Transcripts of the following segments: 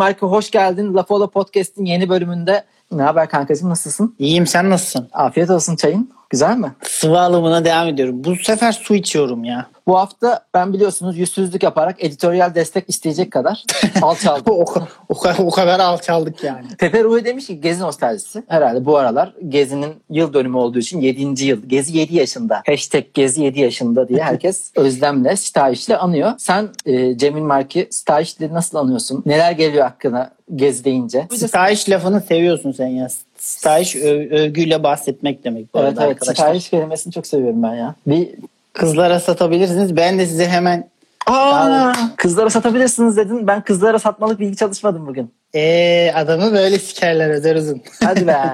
Marka hoş geldin. Lafola Podcast'in yeni bölümünde. Ne haber kankacığım nasılsın? İyiyim sen nasılsın? Afiyet olsun çayın. Güzel mi? Sıvı alımına devam ediyorum. Bu sefer su içiyorum ya. Bu hafta ben biliyorsunuz yüzsüzlük yaparak editoryal destek isteyecek kadar alçaldım. o, o, o kadar alçaldık yani. Pepe Ruhi demiş ki Gezi nostaljisi. Herhalde bu aralar Gezi'nin yıl dönümü olduğu için 7. yıl. Gezi 7 yaşında. Hashtag Gezi 7 yaşında diye herkes özlemle, sitayişle anıyor. Sen e, Cemil Marki sitayişle nasıl anıyorsun? Neler geliyor hakkına Gezi deyince? Sitayiş lafını seviyorsun sen ya. Sitayiş öv- övgüyle bahsetmek demek. Bu Evet arada evet arkadaşlar. sitayiş kelimesini çok seviyorum ben ya. Bir Kızlara satabilirsiniz. Ben de size hemen Aa, kızlara satabilirsiniz dedin. Ben kızlara satmalık bilgi çalışmadım bugün. ee, adamı böyle sikerler özer uzun. Hadi be.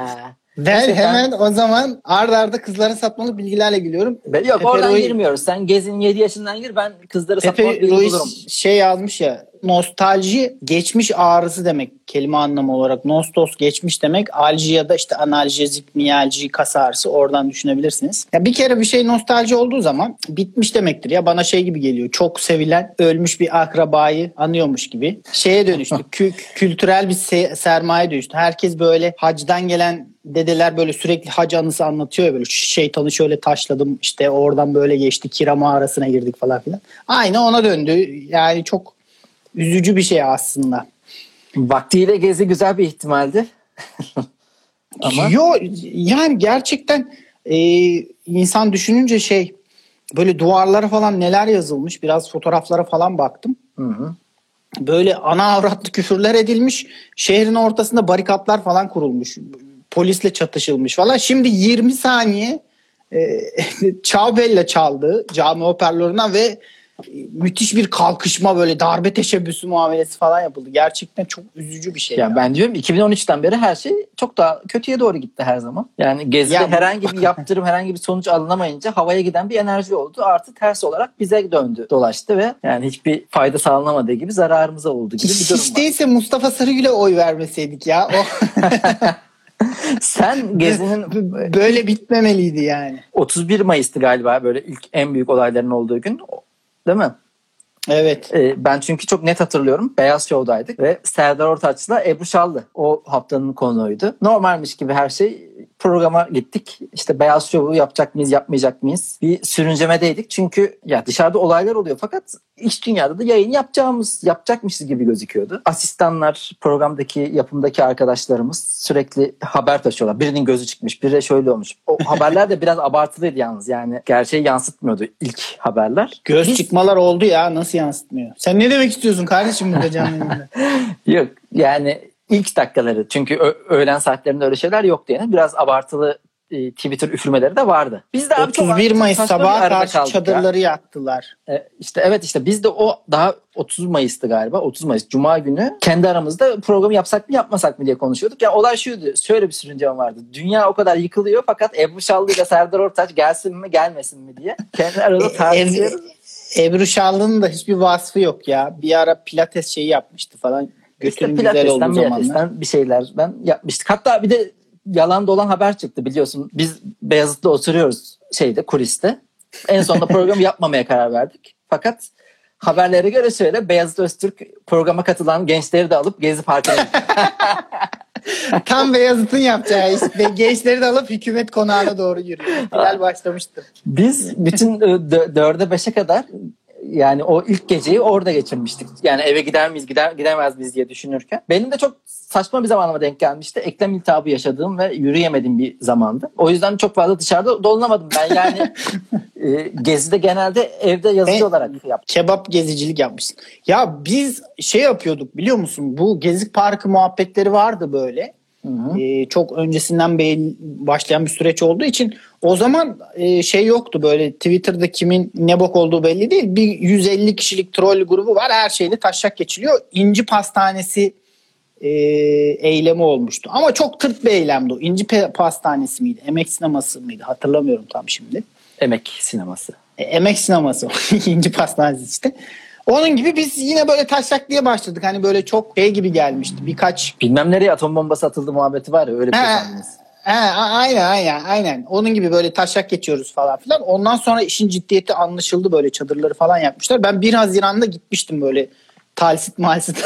Ben Gerçekten. hemen o zaman arda arda kızlara satmalı bilgilerle geliyorum. Be- Yok Pepe oradan Roy- girmiyoruz. Sen Gezi'nin 7 yaşından gir ben kızlara satmalık Pepe bilgi Ruiz bulurum. şey yazmış ya nostalji geçmiş ağrısı demek kelime anlamı olarak. Nostos geçmiş demek. Alji ya da işte analjezik miyalji kas ağrısı oradan düşünebilirsiniz. Ya bir kere bir şey nostalji olduğu zaman bitmiş demektir. Ya bana şey gibi geliyor. Çok sevilen ölmüş bir akrabayı anıyormuş gibi. Şeye dönüştü. Kü- kültürel bir se- sermaye dönüştü. Herkes böyle hacdan gelen dedeler böyle sürekli hac anısı anlatıyor böyle. "Şu şeytanı şöyle taşladım işte oradan böyle geçti kira mağarasına girdik falan filan. Aynı ona döndü. Yani çok üzücü bir şey aslında. Vaktiyle Gezi güzel bir ihtimaldi. Ama Yo yani gerçekten e, insan düşününce şey böyle duvarlara falan neler yazılmış biraz fotoğraflara falan baktım. Hı hı. Böyle ana avratlı küfürler edilmiş şehrin ortasında barikatlar falan kurulmuş polisle çatışılmış falan. Şimdi 20 saniye e, Çağbella çaldı cami hoparlöründen ve müthiş bir kalkışma böyle darbe teşebbüsü muamelesi falan yapıldı. Gerçekten çok üzücü bir şey. yani ya. ben diyorum 2013'ten beri her şey çok daha kötüye doğru gitti her zaman. Yani Gezi'de Ya bu- herhangi bir yaptırım, herhangi bir sonuç alınamayınca havaya giden bir enerji oldu. Artı ters olarak bize döndü, dolaştı ve yani hiçbir fayda sağlanamadığı gibi zararımıza oldu gibi bir Hiç, durum hiç var. değilse Mustafa Sarıgül'e oy vermeseydik ya. O Sen Gezi'nin böyle bitmemeliydi yani. 31 Mayıs'tı galiba böyle ilk en büyük olayların olduğu gün. Değil mi? Evet. Ee, ben çünkü çok net hatırlıyorum. Beyaz Show'daydık ve Serdar Ortaç'la Ebru Şallı o haftanın konuğuydu. Normalmiş gibi her şey programa gittik. İşte Beyaz Show'u yapacak mıyız, yapmayacak mıyız? Bir sürüncemedeydik. Çünkü ya dışarıda olaylar oluyor fakat iç dünyada da yayın yapacağımız, yapacakmışız gibi gözüküyordu. Asistanlar, programdaki, yapımdaki arkadaşlarımız sürekli haber taşıyorlar. Birinin gözü çıkmış, biri şöyle olmuş. O haberler de biraz abartılıydı yalnız. Yani gerçeği yansıtmıyordu ilk haberler. Göz Biz- çıkmalar oldu ya nasıl yansıtmıyor? Sen ne demek istiyorsun kardeşim burada canlı? Yok yani ilk dakikaları çünkü öğlen saatlerinde öyle şeyler yok diye biraz abartılı e, Twitter üfürmeleri de vardı. Biz de abi çok 31 Mayıs saçma bir sabaha karşı kaldık ya. çadırları yaktılar. E, işte evet işte biz de o daha 30 Mayıs'tı galiba 30 Mayıs Cuma günü kendi aramızda programı yapsak mı yapmasak mı diye konuşuyorduk. Ya olay şuydu şöyle bir sürüncem vardı. Dünya o kadar yıkılıyor fakat Ebru Şallı ile Serdar Ortaç gelsin mi gelmesin mi diye kendi arada tartışıyoruz. Ev, Ebru Şallı'nın da hiçbir vasfı yok ya. Bir ara pilates şeyi yapmıştı falan. İşte Götünün güzel olduğu zamanlar. Bir şeylerden yapmıştık. Hatta bir de yalan dolan haber çıktı biliyorsun. Biz Beyazıt'ta oturuyoruz şeyde kuliste. En sonunda programı yapmamaya karar verdik. Fakat haberlere göre şöyle Beyazıt Öztürk programa katılan gençleri de alıp Gezi Parkı'na. Tam Beyazıt'ın yapacağı iş. Ve gençleri de alıp hükümet konağına doğru yürüyor. Hilal başlamıştı. Biz bütün dö- dörde beşe kadar yani o ilk geceyi orada geçirmiştik. Yani eve gider miyiz gider gidemez miyiz diye düşünürken. Benim de çok saçma bir zamanıma denk gelmişti. Eklem iltihabı yaşadığım ve yürüyemediğim bir zamandı. O yüzden çok fazla dışarıda dolanamadım. Ben yani e, gezide genelde evde yazıcı E, olarak yaptım. Kebap gezicilik yapmışsın. Ya biz şey yapıyorduk biliyor musun? Bu Gezi Parkı muhabbetleri vardı böyle. Hı hı. Ee, çok öncesinden başlayan bir süreç olduğu için o zaman e, şey yoktu böyle Twitter'da kimin ne bok olduğu belli değil. Bir 150 kişilik troll grubu var her şeyle taşak geçiliyor. İnci Pastanesi e, eylemi olmuştu. Ama çok tırt bir eylemdi o. İnci Pastanesi miydi? Emek Sineması mıydı? Hatırlamıyorum tam şimdi. Emek sineması. E, emek sineması. İnci Pastanesi işte. Onun gibi biz yine böyle taşak diye başladık. Hani böyle çok şey gibi gelmişti. Birkaç Bilmem nereye atom bombası atıldı muhabbeti var ya öyle bir şey He, sandınız. he, aynen aynen aynen. Onun gibi böyle taşak geçiyoruz falan filan. Ondan sonra işin ciddiyeti anlaşıldı böyle çadırları falan yapmışlar. Ben 1 Haziran'da gitmiştim böyle talsit malsit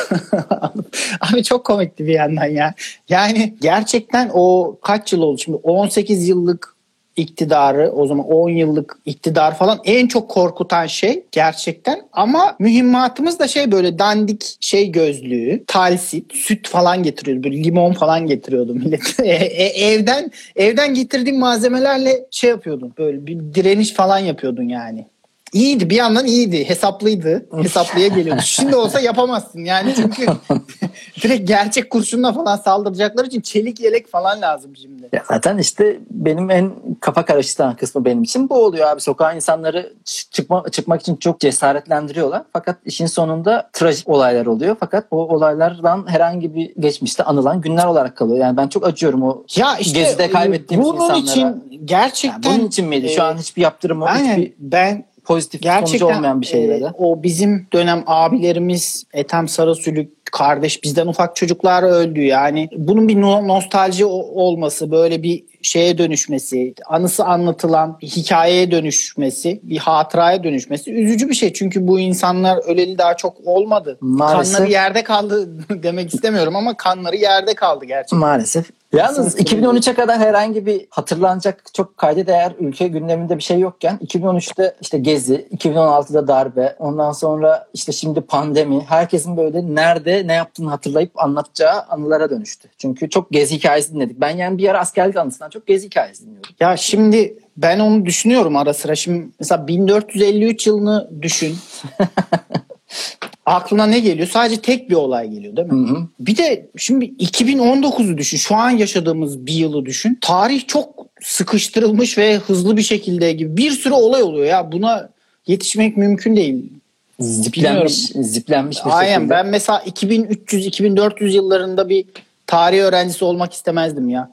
Abi çok komikti bir yandan ya. Yani gerçekten o kaç yıl oldu şimdi 18 yıllık iktidarı o zaman 10 yıllık iktidar falan en çok korkutan şey gerçekten ama mühimmatımız da şey böyle dandik şey gözlüğü, talsit, süt falan getiriyordu. Böyle limon falan getiriyordu millet. E, e, evden evden getirdiğim malzemelerle şey yapıyordun. Böyle bir direniş falan yapıyordun yani. İyiydi bir yandan iyiydi. Hesaplıydı. Hesaplıya geliyordu. Şimdi olsa yapamazsın yani çünkü direkt gerçek kurşunla falan saldıracaklar için çelik yelek falan lazım şimdi. Ya zaten işte benim en kafa karıştıran kısmı benim için bu oluyor abi. Sokağa insanları çıkma, çıkmak için çok cesaretlendiriyorlar. Fakat işin sonunda trajik olaylar oluyor. Fakat o olaylardan herhangi bir geçmişte anılan günler olarak kalıyor. Yani ben çok acıyorum o ya işte, gezide kaybettiğimiz bunun insanlara. için gerçekten yani bunun için miydi? Şu an hiçbir yaptırımı, aynen, hiçbir ben pozitif Gerçekten sonucu olmayan bir şeylere. E, o bizim dönem abilerimiz Ethem Sarasülük kardeş bizden ufak çocuklar öldü yani. Bunun bir no- nostalji olması, böyle bir şeye dönüşmesi, anısı anlatılan bir hikayeye dönüşmesi, bir hatıraya dönüşmesi üzücü bir şey. Çünkü bu insanlar öleli daha çok olmadı. Maalesef. Kanları yerde kaldı demek istemiyorum ama kanları yerde kaldı gerçekten. Maalesef. Yalnız 2013'e kadar herhangi bir hatırlanacak çok kayda değer ülke gündeminde bir şey yokken 2013'te işte Gezi, 2016'da darbe, ondan sonra işte şimdi pandemi. Herkesin böyle nerede ne yaptığını hatırlayıp anlatacağı anılara dönüştü. Çünkü çok Gezi hikayesi dinledik. Ben yani bir ara askerlik anısından çok Gezi hikayesi dinliyorum. Ya şimdi ben onu düşünüyorum ara sıra. Şimdi mesela 1453 yılını düşün. aklına ne geliyor? Sadece tek bir olay geliyor değil mi? Hı hı. Bir de şimdi 2019'u düşün. Şu an yaşadığımız bir yılı düşün. Tarih çok sıkıştırılmış ve hızlı bir şekilde gibi bir sürü olay oluyor ya. Buna yetişmek mümkün değil. Ziplenmiş, ziplenmiş bir Aynen şekilde. ben mesela 2300-2400 yıllarında bir tarih öğrencisi olmak istemezdim ya.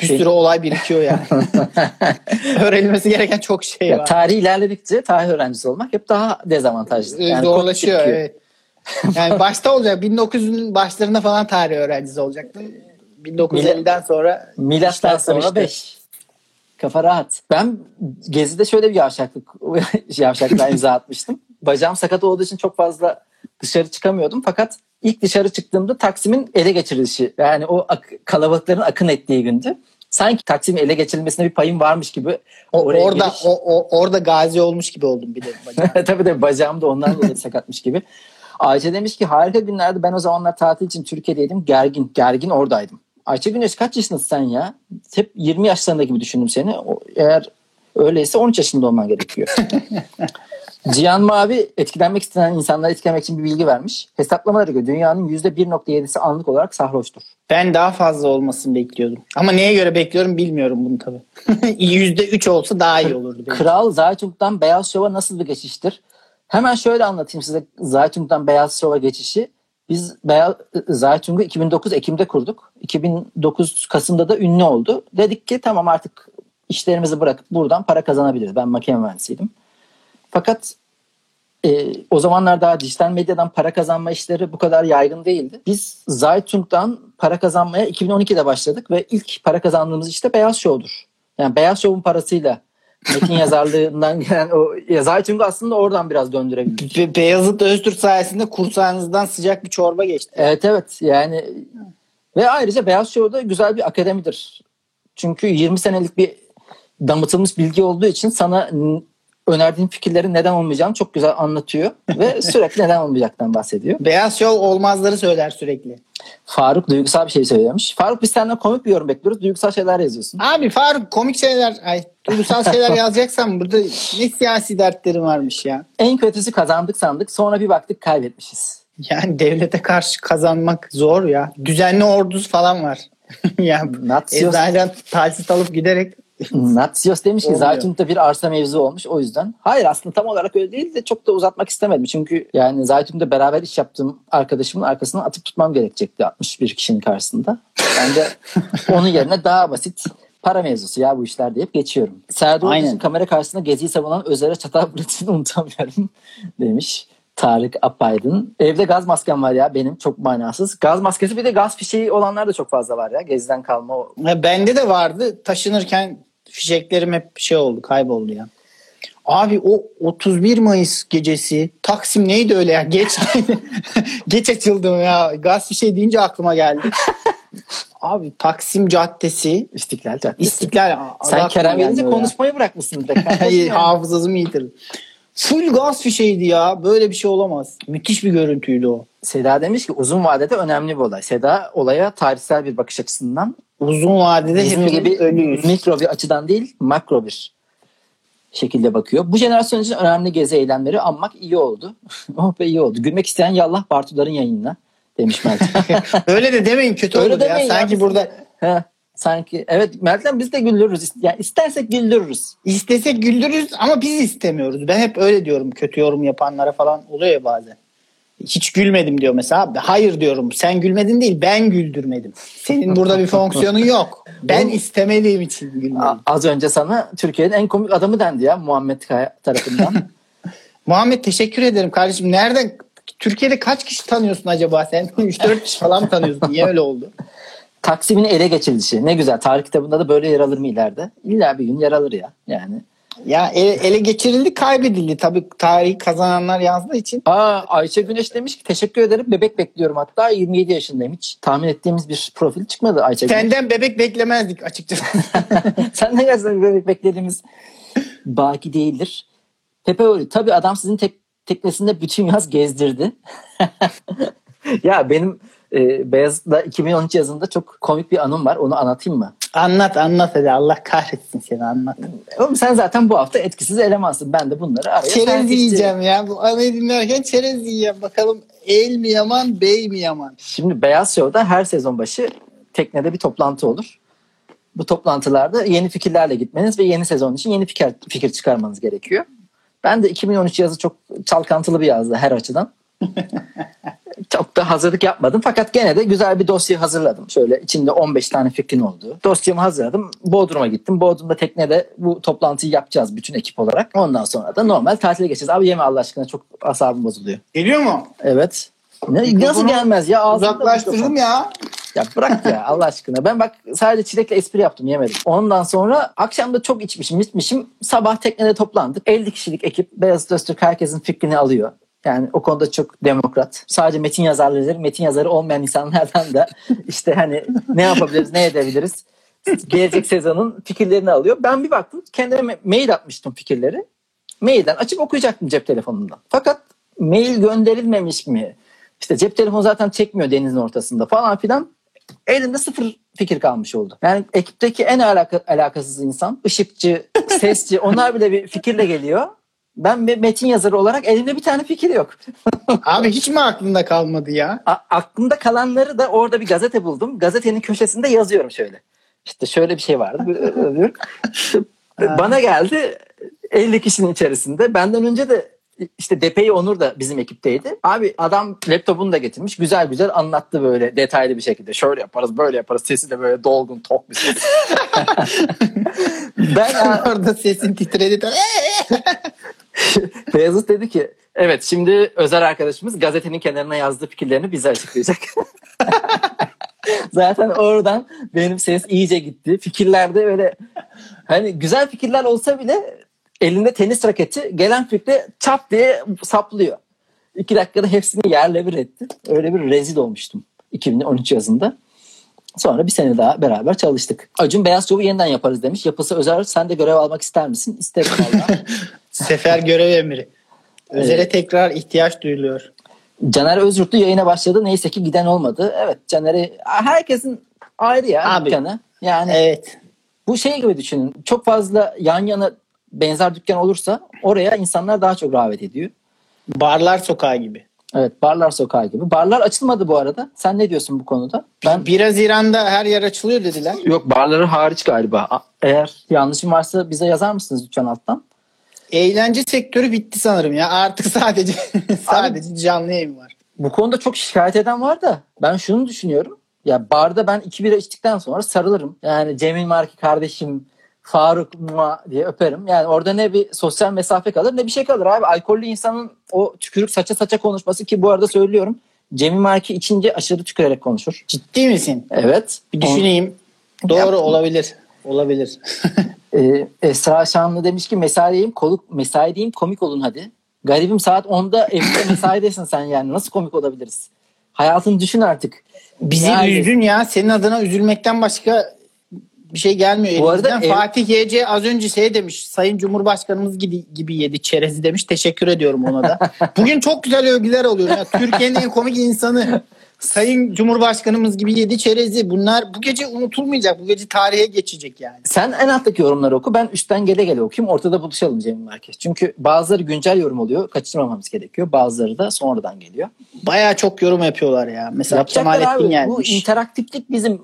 Bir Şey- sürü olay birikiyor yani. Öğrenilmesi gereken çok şey Ya, var. tarih ilerledikçe tarih öğrencisi olmak hep daha dezavantajlı. Yani Zorlaşıyor evet. Yani başta olacak 1900'ün başlarında falan tarih öğrencisi olacaktım. 1950'den sonra Milattan sonra karıştı. 5. Kafa rahat. Ben Gezi'de şöyle bir yavşaklık yavşaklığa imza atmıştım. Bacağım sakat olduğu için çok fazla dışarı çıkamıyordum. Fakat ilk dışarı çıktığımda Taksim'in ele geçirilişi. Yani o ak- kalabalıkların akın ettiği gündü. Sanki Taksim'in ele geçirilmesine bir payım varmış gibi. O, orada giriş- o, o- orada gazi olmuş gibi oldum bir de. bacağım. tabii tabii bacağım da ondan dolayı sakatmış gibi. Ayça demiş ki harika günlerde ben o zamanlar tatil için Türkiye'deydim. Gergin, gergin oradaydım. Ayça Güneş kaç yaşındasın sen ya? Hep 20 yaşlarında gibi düşündüm seni. Eğer öyleyse 13 yaşında olman gerekiyor. Cihan Mavi etkilenmek isteyen insanları etkilemek için bir bilgi vermiş. Hesaplamalara göre dünyanın %1.7'si anlık olarak sarhoştur. Ben daha fazla olmasını bekliyordum. Ama neye göre bekliyorum bilmiyorum bunu tabii. %3 olsa daha iyi olurdu. benim. Kral Zaytung'dan Beyaz Şov'a nasıl bir geçiştir? Hemen şöyle anlatayım size Zaytung'dan Beyaz Şov'a geçişi. Biz Beyaz Zaytung'u 2009 Ekim'de kurduk. 2009 Kasım'da da ünlü oldu. Dedik ki tamam artık işlerimizi bırakıp buradan para kazanabiliriz. Ben makine mühendisiydim. Fakat e, o zamanlar daha dijital medyadan para kazanma işleri bu kadar yaygın değildi. Biz Zaytung'dan para kazanmaya 2012'de başladık ve ilk para kazandığımız işte Beyaz Show'dur. Yani Beyaz Show'un parasıyla metin yazarlığından gelen o ya Zaytung'u aslında oradan biraz döndürebildik. Be- Beyazıt Öztürk sayesinde kursağınızdan sıcak bir çorba geçti. Evet evet yani ve ayrıca Beyaz Show'da güzel bir akademidir. Çünkü 20 senelik bir damıtılmış bilgi olduğu için sana önerdiğin fikirlerin neden olmayacağını çok güzel anlatıyor ve sürekli neden olmayacaktan bahsediyor. Beyaz şov olmazları söyler sürekli. Faruk duygusal bir şey söylemiş. Faruk biz senden komik bir yorum bekliyoruz. Duygusal şeyler yazıyorsun. Abi Faruk komik şeyler, ay duygusal şeyler yazacaksan burada ne siyasi dertlerin varmış ya. En kötüsü kazandık sandık. Sonra bir baktık kaybetmişiz. Yani devlete karşı kazanmak zor ya. Düzenli ordusu falan var. yani Natsios, eczaneden talsit alıp giderek Natsios demiş ki Olmuyor. Zaytun'da bir arsa mevzu olmuş o yüzden. Hayır aslında tam olarak öyle değil de çok da uzatmak istemedim. Çünkü yani Zaytun'da beraber iş yaptığım arkadaşımın arkasından atıp tutmam gerekecekti 61 kişinin karşısında. Ben de onun yerine daha basit para mevzusu ya bu işler deyip geçiyorum. Serdar Aynen. Kamera karşısında geziyi savunan Özer'e çatal bırakısını unutamıyorum demiş. Tarık Apaydın. Evde gaz maskem var ya benim çok manasız. Gaz maskesi bir de gaz fişeği olanlar da çok fazla var ya. Geziden kalma o bende de vardı. Taşınırken fişeklerim hep şey oldu, kayboldu ya. Abi o 31 Mayıs gecesi Taksim neydi öyle ya? Geç geç açıldım ya. Gaz bir şey deyince aklıma geldi. Abi Taksim Caddesi İstiklal Caddesi. İstiklal. Sen Kerem gelince konuşma. konuşmayı bırakmışsın. Hafızasını yitirdim. Full gaz fişeydi ya. Böyle bir şey olamaz. Müthiş bir görüntüydü o. Seda demiş ki uzun vadede önemli bir olay. Seda olaya tarihsel bir bakış açısından Uzun vadede bizim gibi ölüyüz. mikro bir açıdan değil makro bir şekilde bakıyor. Bu jenerasyon için önemli gezi eylemleri anmak iyi oldu. oh be iyi oldu. Gülmek isteyen yallah Bartuların yayınına demiş Meltem. Öyle de demeyin kötü Öyle oldu ya. demeyin ya, Sanki biz burada sanki evet Meltem biz de güldürürüz. Yani istersek güldürürüz. istesek güldürürüz ama biz istemiyoruz. Ben hep öyle diyorum kötü yorum yapanlara falan oluyor ya bazen. Hiç gülmedim diyor mesela. Hayır diyorum sen gülmedin değil ben güldürmedim. Senin burada bir fonksiyonun yok. Ben istemediğim için gülmedim. Az önce sana Türkiye'nin en komik adamı dendi ya Muhammed Kaya tarafından. Muhammed teşekkür ederim kardeşim. Nereden Türkiye'de kaç kişi tanıyorsun acaba sen? 3-4 kişi falan tanıyorsun? Niye öyle oldu? Taksim'in ele geçirilişi. Ne güzel. Tarih kitabında da böyle yer alır mı ileride? İlla bir gün yer alır ya. Yani. Ya ele, ele geçirildi kaybedildi. Tabii tarihi kazananlar yazdığı için. Aa Ayşe Güneş demiş ki teşekkür ederim. Bebek bekliyorum hatta 27 yaşındayım. Hiç tahmin ettiğimiz bir profil çıkmadı Ayşe Güneş. Senden bebek beklemezdik açıkçası. Sen ne gelsen bebek beklediğimiz baki değildir. Pepe öyle. Tabii adam sizin tek, teknesinde bütün yaz gezdirdi. ya benim e, Beyazıt'ta 2013 yazında çok komik bir anım var. Onu anlatayım mı? anlat anlat hadi Allah kahretsin seni anlat. Oğlum sen zaten bu hafta etkisiz elemansın. Ben de bunları araya Çerez yiyeceğim ya. Bu anayı dinlerken çerez yiyeceğim. Bakalım el mi yaman bey mi yaman? Şimdi Beyaz Show'da her sezon başı teknede bir toplantı olur. Bu toplantılarda yeni fikirlerle gitmeniz ve yeni sezon için yeni fikir, fikir çıkarmanız gerekiyor. Ben de 2013 yazı çok çalkantılı bir yazdı her açıdan. çok da hazırlık yapmadım fakat gene de güzel bir dosya hazırladım. Şöyle içinde 15 tane fikrin olduğu. Dosyamı hazırladım. Bodrum'a gittim. Bodrum'da teknede bu toplantıyı yapacağız bütün ekip olarak. Ondan sonra da normal tatile geçeceğiz. Abi yeme Allah aşkına çok asabım bozuluyor. Geliyor mu? Evet. Ne, nasıl gelmez ya? Uzaklaştırdım ya. Ya bırak ya Allah aşkına. Ben bak sadece çilekle espri yaptım yemedim. Ondan sonra akşam da çok içmişim içmişim. Sabah teknede toplandık. 50 kişilik ekip Beyazıt Öztürk herkesin fikrini alıyor. Yani o konuda çok demokrat. Sadece metin yazarları değil, metin yazarı olmayan insanlardan da işte hani ne yapabiliriz, ne edebiliriz? Gelecek sezonun fikirlerini alıyor. Ben bir baktım kendime ma- mail atmıştım fikirleri. Mailden açıp okuyacaktım cep telefonundan. Fakat mail gönderilmemiş mi? İşte cep telefonu zaten çekmiyor denizin ortasında falan filan. Elimde sıfır fikir kalmış oldu. Yani ekipteki en alaka, alakasız insan, ışıkçı, sesçi onlar bile bir fikirle geliyor. Ben bir metin yazarı olarak elimde bir tane fikir yok. Abi hiç mi aklında kalmadı ya? A- aklımda kalanları da orada bir gazete buldum. Gazetenin köşesinde yazıyorum şöyle. İşte şöyle bir şey vardı. Bana geldi 50 kişinin içerisinde. Benden önce de işte Depey Onur da bizim ekipteydi. Abi adam laptopunu da getirmiş. Güzel güzel anlattı böyle detaylı bir şekilde. Şöyle yaparız böyle yaparız. Sesi de böyle dolgun tok bir ses. ben Orada sesin titredi. Beyazıt dedi ki evet şimdi Özer arkadaşımız gazetenin kenarına yazdığı fikirlerini bize açıklayacak. Zaten oradan benim ses iyice gitti. Fikirlerde öyle hani güzel fikirler olsa bile elinde tenis raketi gelen fikre çap diye saplıyor. İki dakikada hepsini yerle bir etti. Öyle bir rezil olmuştum 2013 yazında. Sonra bir sene daha beraber çalıştık. Acun Beyaz Şov'u yeniden yaparız demiş. Yapısı özel sen de görev almak ister misin? İsterim. Sefer görev emri. Özele tekrar ihtiyaç duyuluyor. Caner Özürtlü yayına başladı. Neyse ki giden olmadı. Evet Caner'i herkesin ayrı ya Abi. dükkanı. Yani Evet. bu şey gibi düşünün. Çok fazla yan yana benzer dükkan olursa oraya insanlar daha çok rağbet ediyor. Barlar sokağı gibi. Evet barlar sokağı gibi. Barlar açılmadı bu arada. Sen ne diyorsun bu konuda? Ben 1 Haziran'da her yer açılıyor dediler. yok barları hariç galiba. Eğer yanlışım varsa bize yazar mısınız lütfen alttan? Eğlence sektörü bitti sanırım ya. Artık sadece sadece canlı yayın var. Bu konuda çok şikayet eden var da ben şunu düşünüyorum. Ya barda ben iki bira içtikten sonra sarılırım. Yani Cemil Marki kardeşim Faruk mua diye öperim. Yani orada ne bir sosyal mesafe kalır ne bir şey kalır abi. Alkollü insanın o tükürük saça saça konuşması ki bu arada söylüyorum. Cemil Marki içince aşırı tükürerek konuşur. Ciddi misin? Evet. Bir düşüneyim. Doğru olabilir. Olabilir. Ee, Esra Şanlı demiş ki mesaideyim, koluk, mesaideyim komik olun hadi. Garibim saat 10'da evinde mesaidesin sen yani. Nasıl komik olabiliriz? Hayatını düşün artık. Bizi Yani- üzdün ya. Senin adına üzülmekten başka bir şey gelmiyor Bu arada ev- Fatih YC az önce şey demiş. Sayın Cumhurbaşkanımız gibi, gibi yedi çerezi demiş. Teşekkür ediyorum ona da. Bugün çok güzel övgüler oluyor. Ya. Türkiye'nin en komik insanı. Sayın Cumhurbaşkanımız gibi yedi çerezi. Bunlar bu gece unutulmayacak. Bu gece tarihe geçecek yani. Sen en alttaki yorumları oku. Ben üstten gele gele okuyayım. Ortada buluşalım Cemil Merkez. Çünkü bazıları güncel yorum oluyor. Kaçırmamamız gerekiyor. Bazıları da sonradan geliyor. Bayağı çok yorum yapıyorlar ya. Mesela Yapacaklar Kemalettin abi. Bu gelmiş. interaktiflik bizim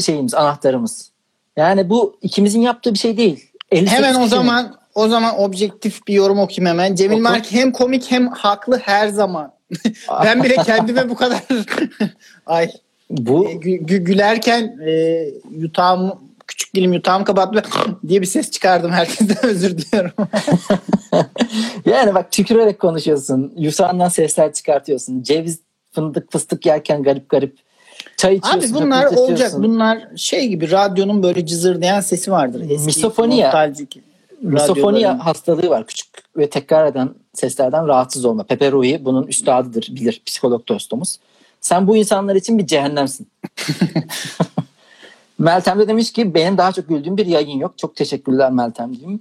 şeyimiz, anahtarımız. Yani bu ikimizin yaptığı bir şey değil. 58 Hemen o zaman o zaman objektif bir yorum okuyayım hemen. Cemil Oku. Mark hem komik hem haklı her zaman. ben bile kendime bu kadar ay bu e, gü- gü- gülerken e, yutağım küçük dilim yutağım kapattı diye bir ses çıkardım. Herkesten özür diliyorum. yani bak tükürerek konuşuyorsun. Yusağından sesler çıkartıyorsun. Ceviz, fındık, fıstık yerken garip garip. Çay içiyorsun. Abi bunlar olacak. Bunlar şey gibi radyonun böyle cızırdayan sesi vardır. Eski Misofoni ya. nostaljik Misofoni radyoların. hastalığı var. Küçük ve tekrar eden seslerden rahatsız olma. Pepe Rui bunun üstadıdır. Bilir. Psikolog dostumuz. Sen bu insanlar için bir cehennemsin. Meltem de demiş ki benim daha çok güldüğüm bir yayın yok. Çok teşekkürler Meltemciğim.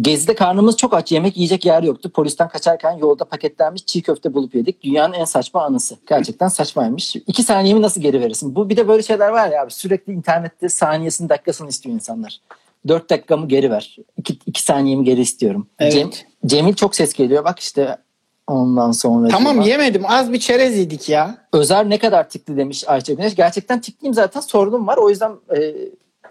Gezide karnımız çok aç. Yemek yiyecek yer yoktu. Polisten kaçarken yolda paketlenmiş çiğ köfte bulup yedik. Dünyanın en saçma anısı. Gerçekten saçmaymış. İki saniyemi nasıl geri verirsin? Bu bir de böyle şeyler var ya abi. Sürekli internette saniyesini dakikasını istiyor insanlar. Dört dakikamı geri ver. İki, iki saniyemi geri istiyorum. Evet. Cem, Cemil çok ses geliyor. Bak işte ondan sonra. Tamam yemedim. Az bir çerez yedik ya. Özer ne kadar tikli demiş Ayça Güneş. Gerçekten tikliyim zaten sorunum var. O yüzden e,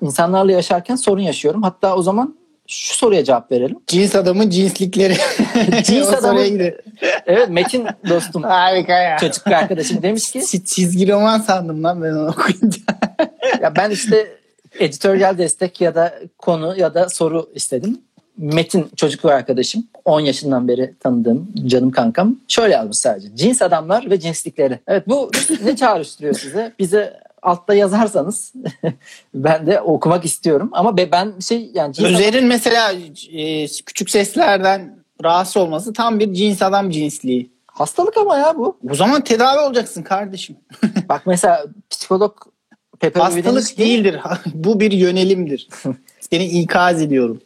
insanlarla yaşarken sorun yaşıyorum. Hatta o zaman şu soruya cevap verelim. Cins adamın cinslikleri. Cins adamın-. Evet Metin dostum Harika ya. çocuk bir arkadaşım demiş ki Çi- Çizgi roman sandım lan ben onu okuyunca. ya ben işte editoryal destek ya da konu ya da soru istedim. Metin çocuk bir arkadaşım 10 yaşından beri tanıdığım canım kankam şöyle yazmış sadece cins adamlar ve cinslikleri. Evet bu ne çağrıştırıyor size? Bize altta yazarsanız ben de okumak istiyorum ama be- ben şey yani cins Özer'in mesela e, küçük seslerden rahatsız olması tam bir cins adam cinsliği. hastalık ama ya bu. O zaman tedavi olacaksın kardeşim. Bak mesela psikolog Pepe Hastalık değildir. Bu bir yönelimdir. Seni ikaz ediyorum.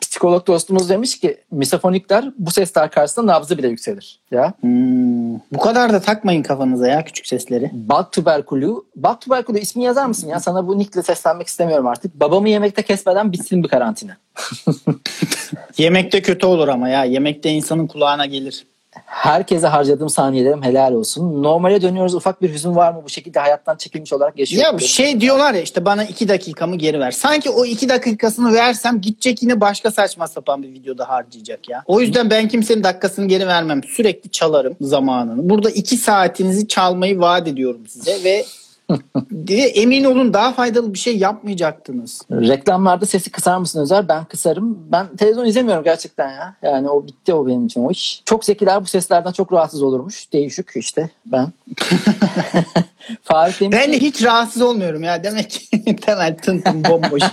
psikolog dostumuz demiş ki misofonikler bu sesler karşısında nabzı bile yükselir. Ya Hmm, bu kadar da takmayın kafanıza ya küçük sesleri. Bak tüberkülü. Bak tüberkülü ismi yazar mısın ya? Sana bu nickle seslenmek istemiyorum artık. Babamı yemekte kesmeden bitsin bir karantina. Yemekte kötü olur ama ya. Yemekte insanın kulağına gelir. Herkese harcadığım saniyelerim helal olsun. Normale dönüyoruz. Ufak bir hüzün var mı? Bu şekilde hayattan çekilmiş olarak yaşıyorum. Ya şey diyorlar ya işte bana iki dakikamı geri ver. Sanki o iki dakikasını versem gidecek yine başka saçma sapan bir videoda harcayacak ya. O yüzden ben kimsenin dakikasını geri vermem. Sürekli çalarım zamanını. Burada iki saatinizi çalmayı vaat ediyorum size ve ve emin olun daha faydalı bir şey yapmayacaktınız. Reklamlarda sesi kısar mısın Özer? Ben kısarım. Ben televizyon izlemiyorum gerçekten ya. Yani o bitti o benim için o iş. Çok zekiler bu seslerden çok rahatsız olurmuş. Değişik işte ben. Faruk demiş Ben de hiç rahatsız olmuyorum ya. Demek ki temel tın tın bomboş.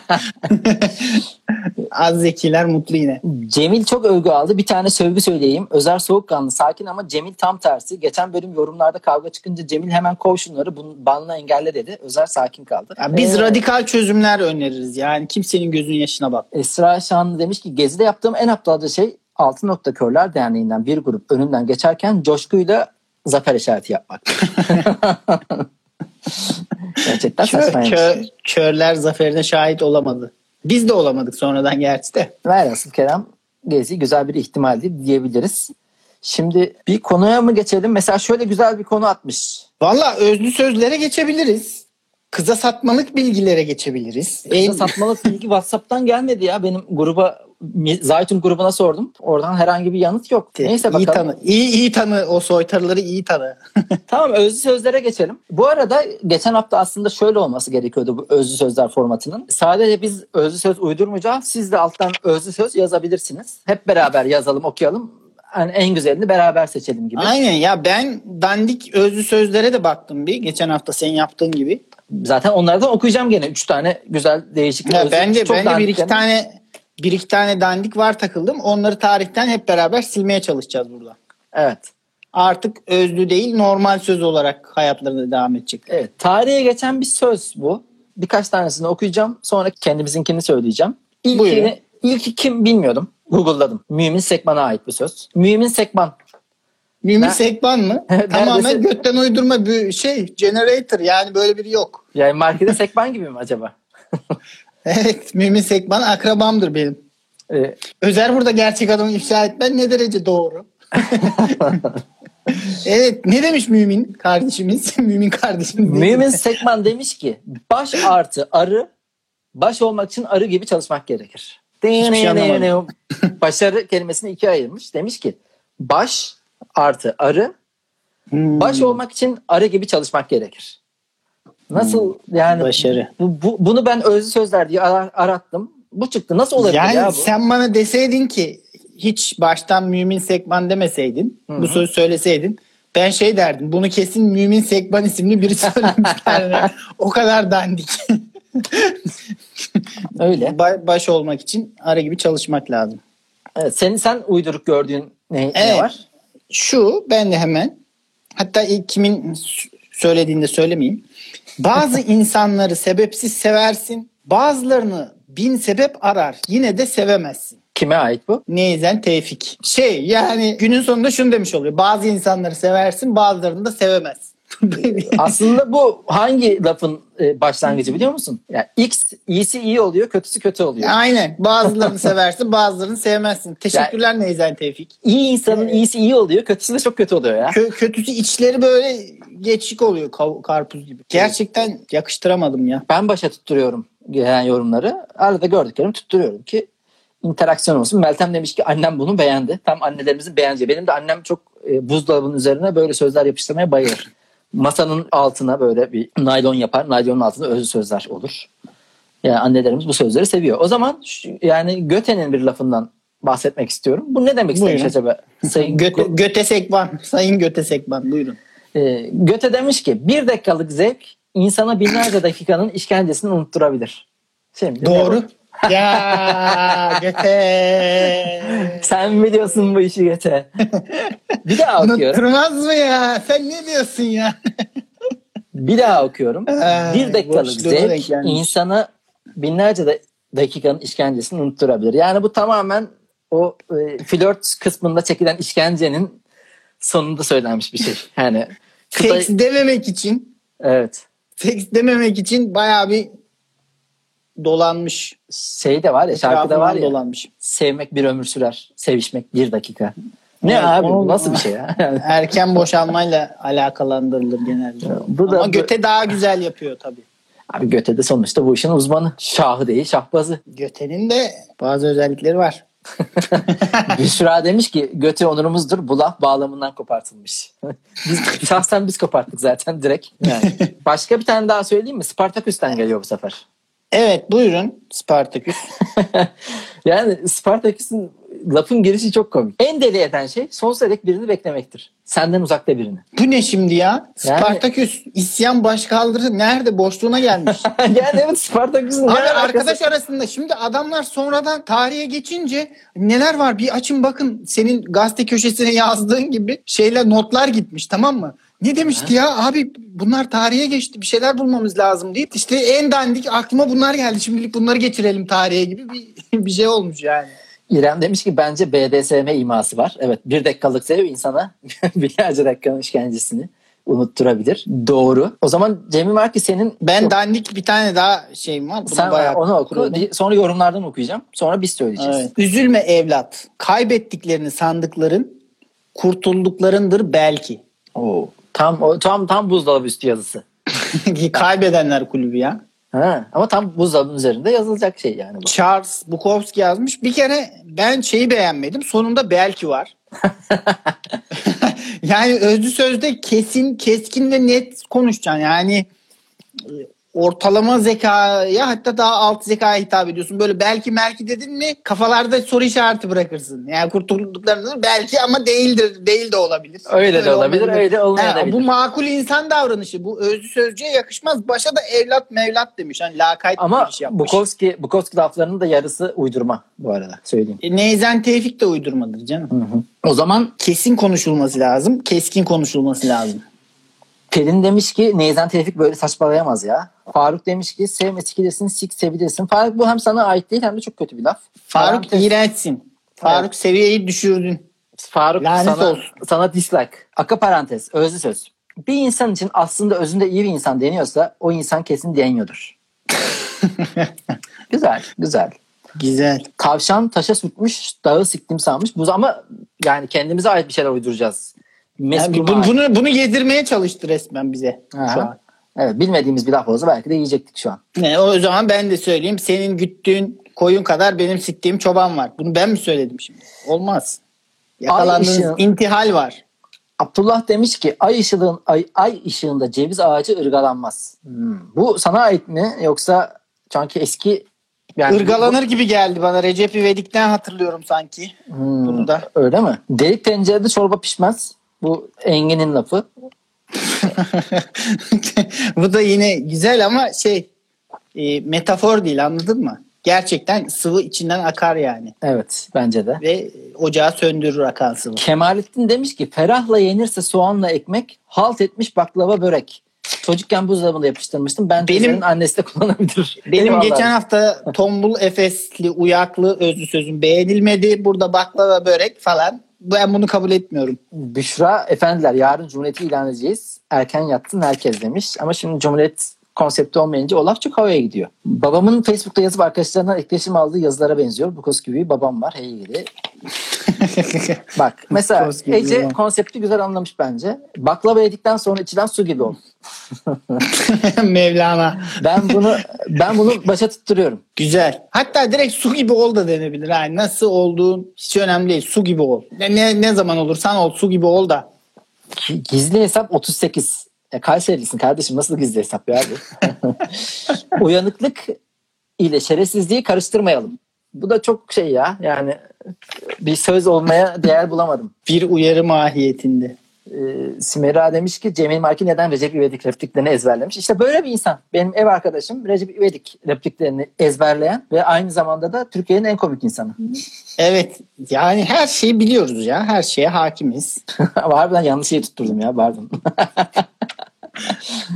Az zekiler mutlu yine. Cemil çok övgü aldı. Bir tane sövgü söyleyeyim. Özer soğukkanlı, sakin ama Cemil tam tersi. Geçen bölüm yorumlarda kavga çıkınca Cemil hemen kov şunları bunu banla engelle dedi. Özer sakin kaldı. Ya biz Ee, radikal çözümler öneririz. Yani kimsenin gözünün yaşına bak. Esra Şanlı demiş ki gezide yaptığım en aptalca şey Altın Nokta Körler Derneği'nden bir grup önümden geçerken coşkuyla zafer işareti yapmak. Gerçekten Kö, saçmaymış. kö- körler zaferine şahit olamadı. Biz de olamadık sonradan gerçi de. Velhasıl Kerem Gezi güzel bir ihtimaldi diyebiliriz. Şimdi bir konuya mı geçelim? Mesela şöyle güzel bir konu atmış. Valla özlü sözlere geçebiliriz. Kıza satmalık bilgilere geçebiliriz. Kıza En- satmalık bilgi WhatsApp'tan gelmedi ya. Benim gruba Zaytun grubuna sordum. Oradan herhangi bir yanıt yok. Neyse iyi bakalım. tanı. İyi, iyi tanı o soytarıları iyi tanı. Tamam özlü sözlere geçelim. Bu arada geçen hafta aslında şöyle olması gerekiyordu bu özlü sözler formatının. Sadece biz özlü söz uydurmayacağız. Siz de alttan özlü söz yazabilirsiniz. Hep beraber yazalım, okuyalım. Yani en güzelini beraber seçelim gibi. Aynen ya ben dandik özlü sözlere de baktım bir. Geçen hafta senin yaptığın gibi. Zaten onlardan okuyacağım gene. Üç tane güzel değişik. Ya özlü, bence çok bence bir iki yani. tane bir iki tane dandik var takıldım. Onları tarihten hep beraber silmeye çalışacağız burada. Evet. Artık özlü değil normal söz olarak hayatlarına devam edecek. Evet. Tarihe geçen bir söz bu. Birkaç tanesini okuyacağım. Sonra kendimizinkini söyleyeceğim. Buyurun. İlkini, ilki kim bilmiyordum. Google'ladım. Mümin Sekman'a ait bir söz. Mümin Sekman. Mümin Ben- Sekban mı? Tamamen götten uydurma bir şey. Generator yani böyle biri yok. Yani markete Sekman gibi mi acaba? Evet Mümin Sekban akrabamdır benim. Ee, Özer burada gerçek adamı ifşa etmen ne derece doğru? evet ne demiş Mümin kardeşimiz? Mümin kardeşimiz. Mümin? Sekman demiş ki baş artı arı baş olmak için arı gibi çalışmak gerekir. Hiçbir şey anlamadım. Başarı kelimesini ikiye ayırmış. Demiş ki baş artı arı Hmm, baş olmak için arı gibi çalışmak gerekir. Nasıl yani Başarı. bu, bu- bunu ben özlü sözler diye ara- arattım. Bu çıktı. Nasıl olabilir Yani ya bu? sen bana deseydin ki hiç baştan Mümin Sekban demeseydin Hı hı. bu sözü söyleseydin ben şey derdim bunu kesin Mümin Sekban isimli biri söylemiş. O kadar dandik. Öyle. Ba- baş olmak için ara gibi çalışmak lazım. Evet, senin sen uyduruk gördüğün ne, ne Evet. var? Şu ben de hemen hatta ilk kimin s- söylediğini de söylemeyeyim. Bazı insanları sebepsiz seversin. Bazılarını bin sebep arar. Yine de sevemezsin. Kime ait bu? Neyzen Tevfik. Şey yani günün sonunda şunu demiş oluyor. Bazı insanları seversin bazılarını da sevemezsin. Aslında bu hangi lafın e, başlangıcı biliyor musun? Yani X iyisi iyi oluyor, kötüsü kötü oluyor. Aynen. Bazılarını seversin bazılarını sevmezsin. Teşekkürler Neyzen Tevfik. İyi insanın iyisi iyi oluyor, kötüsü de çok kötü oluyor ya. Kö- kötüsü içleri böyle geçik oluyor kav- karpuz gibi. Gerçekten yakıştıramadım ya. Ben başa tutturuyorum gelen yorumları. Arada gördüklerimi tutturuyorum ki interaksiyon olsun. Meltem demiş ki annem bunu beğendi. Tam annelerimizin beğeneceği. Benim de annem çok e, buzdolabının üzerine böyle sözler yapıştırmaya bayılır. Masanın altına böyle bir naylon yapar. Naylonun altında özlü sözler olur. Yani annelerimiz bu sözleri seviyor. O zaman şu- yani Göte'nin bir lafından bahsetmek istiyorum. Bu ne demek istemiş acaba? Sayın Göte, Göte Sekban. Sayın Göte Sekban. Buyurun. e, Göte demiş ki bir dakikalık zevk insana binlerce dakikanın işkencesini unutturabilir. Şimdi Doğru. Ya Göte. Sen biliyorsun bu işi Göte. Bir daha okuyorum. Unutturmaz mı ya? Sen ne diyorsun ya? Bir daha okuyorum. Ay, bir dakikalık zevk insana binlerce da- dakikanın işkencesini unutturabilir. Yani bu tamamen o e, flört kısmında çekilen işkencenin sonunda söylenmiş bir şey. Yani kısa, Seks dememek için evet. seks dememek için bayağı bir dolanmış. Şey de var ya şarkıda var ya. dolanmış. Sevmek bir ömür sürer. Sevişmek bir dakika. Ne Evet, abi bu nasıl bir şey ya? Erken boşalmayla alakalandırılır genelde. Bu da- Ama göte daha güzel yapıyor tabii. abi Göte de sonuçta bu işin uzmanı. Şahı değil şahbazı. Götenin de bazı özellikleri var. Büşra demiş ki götü onurumuzdur bu laf bağlamından kopartılmış. biz, şahsen biz koparttık zaten direkt. Yani. Başka bir tane daha söyleyeyim mi? Spartaküs'ten geliyor bu sefer. Evet buyurun Spartaküs. yani Spartaküs'ün lafın girişi çok komik. En deli eden şey sonsuza dek birini beklemektir. Senden uzakta birini. Bu ne şimdi ya? Yani- Spartaküs isyan başkaldırı nerede boşluğuna gelmiş. yani evet Spartaküs'ün Abi arkadaş arasında şimdi adamlar sonradan tarihe geçince neler var bir açın bakın senin gazete köşesine yazdığın gibi şeyler notlar gitmiş tamam mı? Ne demişti ya abi bunlar tarihe geçti bir şeyler bulmamız lazım deyip işte en dandik aklıma bunlar geldi şimdilik bunları getirelim tarihe gibi bir, bir şey olmuş yani. İrem demiş ki bence BDSM iması var. Evet bir dakikalık sev insana binlerce dakikanın işkencesini unutturabilir. Doğru. O zaman Cemil var ki senin Ben dandik bir tane daha şeyim var. Bunu sen bayağı onu oku. Sonra yorumlardan okuyacağım. Sonra biz söyleyeceğiz. Evet. Üzülme evlat. Kaybettiklerini sandıkların kurtulduklarındır belki. Oo. Tam o tam tam buzdolabı üstü yazısı. Kaybedenler kulübü ya. Ha, ama tam buzdolabının üzerinde yazılacak şey yani bu. Charles Bukowski yazmış. Bir kere ben şeyi beğenmedim. Sonunda belki var. yani özlü sözde kesin, keskin ve net konuşacaksın. Yani ortalama zekaya hatta daha alt zekaya hitap ediyorsun. Böyle belki merki dedin mi kafalarda soru işareti bırakırsın. Yani kurtulduklarını belki ama değildir. Değil de olabilir. Öyle de olabilir, öyle de olmayabilir. bu makul insan davranışı. Bu özlü sözcüğe yakışmaz. Başa da evlat mevlat demiş. Hani lakayt Ama bir iş yapmış. Bukowski, Bukowski laflarının da yarısı uydurma bu arada söyleyeyim. E, Neyzen Tevfik de uydurmadır canım. Hı hı. O zaman kesin konuşulması lazım. Keskin konuşulması lazım. Pelin demiş ki Neyzen Tevfik böyle saçmalayamaz ya. Faruk demiş ki sevme sikilirsin sik sevilirsin. Faruk bu hem sana ait değil hem de çok kötü bir laf. Faruk Parantez- iğrençsin. Faruk seviyeyi düşürdün. Faruk Lanet sana, olsun. sana dislike. Aka parantez özlü söz. Bir insan için aslında özünde iyi bir insan deniyorsa o insan kesin diyeniyordur. güzel güzel. Güzel. Tavşan taşa sürtmüş dağı siktim sanmış. Bu ama yani kendimize ait bir şeyler uyduracağız. Yani Meskul bunu, bunu, yedirmeye çalıştı resmen bize Aha. şu an. Evet, bilmediğimiz bir laf olsa belki de yiyecektik şu an. Ne, o zaman ben de söyleyeyim. Senin güttüğün koyun kadar benim siktiğim çoban var. Bunu ben mi söyledim şimdi? Olmaz. Yakalandığınız intihal var. Abdullah demiş ki ay ışığın ay, ay ışığında ceviz ağacı ırgalanmaz. Hmm. Bu sana ait mi yoksa çünkü eski yani Irgalanır gibi geldi bana. Recep İvedik'ten hatırlıyorum sanki. Hmm, bunu da. Öyle mi? Delik tencerede çorba pişmez. Bu Engin'in lafı. Bu da yine güzel ama şey e, metafor değil anladın mı? Gerçekten sıvı içinden akar yani. Evet bence de. Ve ocağı söndürür akan sıvı. Kemalettin demiş ki ferahla yenirse soğanla ekmek, halt etmiş baklava börek. Çocukken buzdolabında yapıştırmıştım. Ben Benim- annesi de kullanabilir. Benim Eyvallah. geçen hafta tombul efesli uyaklı özlü sözüm beğenilmedi. Burada baklava börek falan. Ben bunu kabul etmiyorum. Büşra efendiler yarın Cumhuriyeti ilan edeceğiz. Erken yattın herkes demiş. Ama şimdi Cumhuriyet konsepti olmayınca o laf çok havaya gidiyor. Babamın Facebook'ta yazıp arkadaşlarından etkileşim aldığı yazılara benziyor. Bukos gibi babam var. Hey gidi. Bak mesela Ece konsepti güzel anlamış bence. Baklava yedikten sonra içilen su gibi ol. Mevlana. Ben bunu ben bunu başa tutturuyorum. Güzel. Hatta direkt su gibi ol da denebilir. Yani nasıl olduğun hiç önemli değil. Su gibi ol. Ne, ne, ne zaman olursan ol su gibi ol da. Gizli hesap 38. Ya Kayseri'lisin kardeşim nasıl gizli hesap ya abi? Uyanıklık ile şerefsizliği karıştırmayalım. Bu da çok şey ya yani bir söz olmaya değer bulamadım. Bir uyarı mahiyetinde. Ee, Simera demiş ki Cemil Marki neden Recep İvedik repliklerini ezberlemiş? İşte böyle bir insan. Benim ev arkadaşım Recep İvedik repliklerini ezberleyen ve aynı zamanda da Türkiye'nin en komik insanı. Evet yani her şeyi biliyoruz ya. Her şeye hakimiz. Harbiden yanlış şeyi tutturdum ya pardon.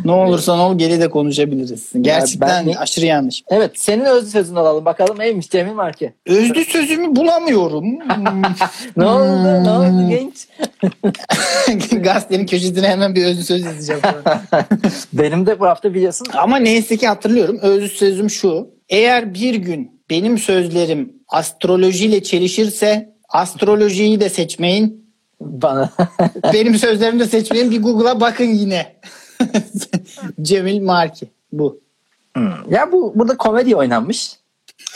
Ne olursan ol geri de konuşabiliriz. Gerçekten ben- aşırı yanlış. evet senin özlü sözünü alalım bakalım neymiş Cemil Marki? Özlü sözümü bulamıyorum. Hmm. Ne oldu ne oldu genç? Gazetenin köşesine hemen bir özlü söz yazacağım. Benim de bu hafta biliyorsun Ama neyse ki hatırlıyorum. Özlü sözüm şu. Eğer bir gün benim sözlerim astrolojiyle çelişirse astrolojiyi de seçmeyin. bana Benim sözlerimi de seçmeyin. Bir Google'a bakın yine. Cemil Marki. Bu. ya bu burada komedi oynanmış.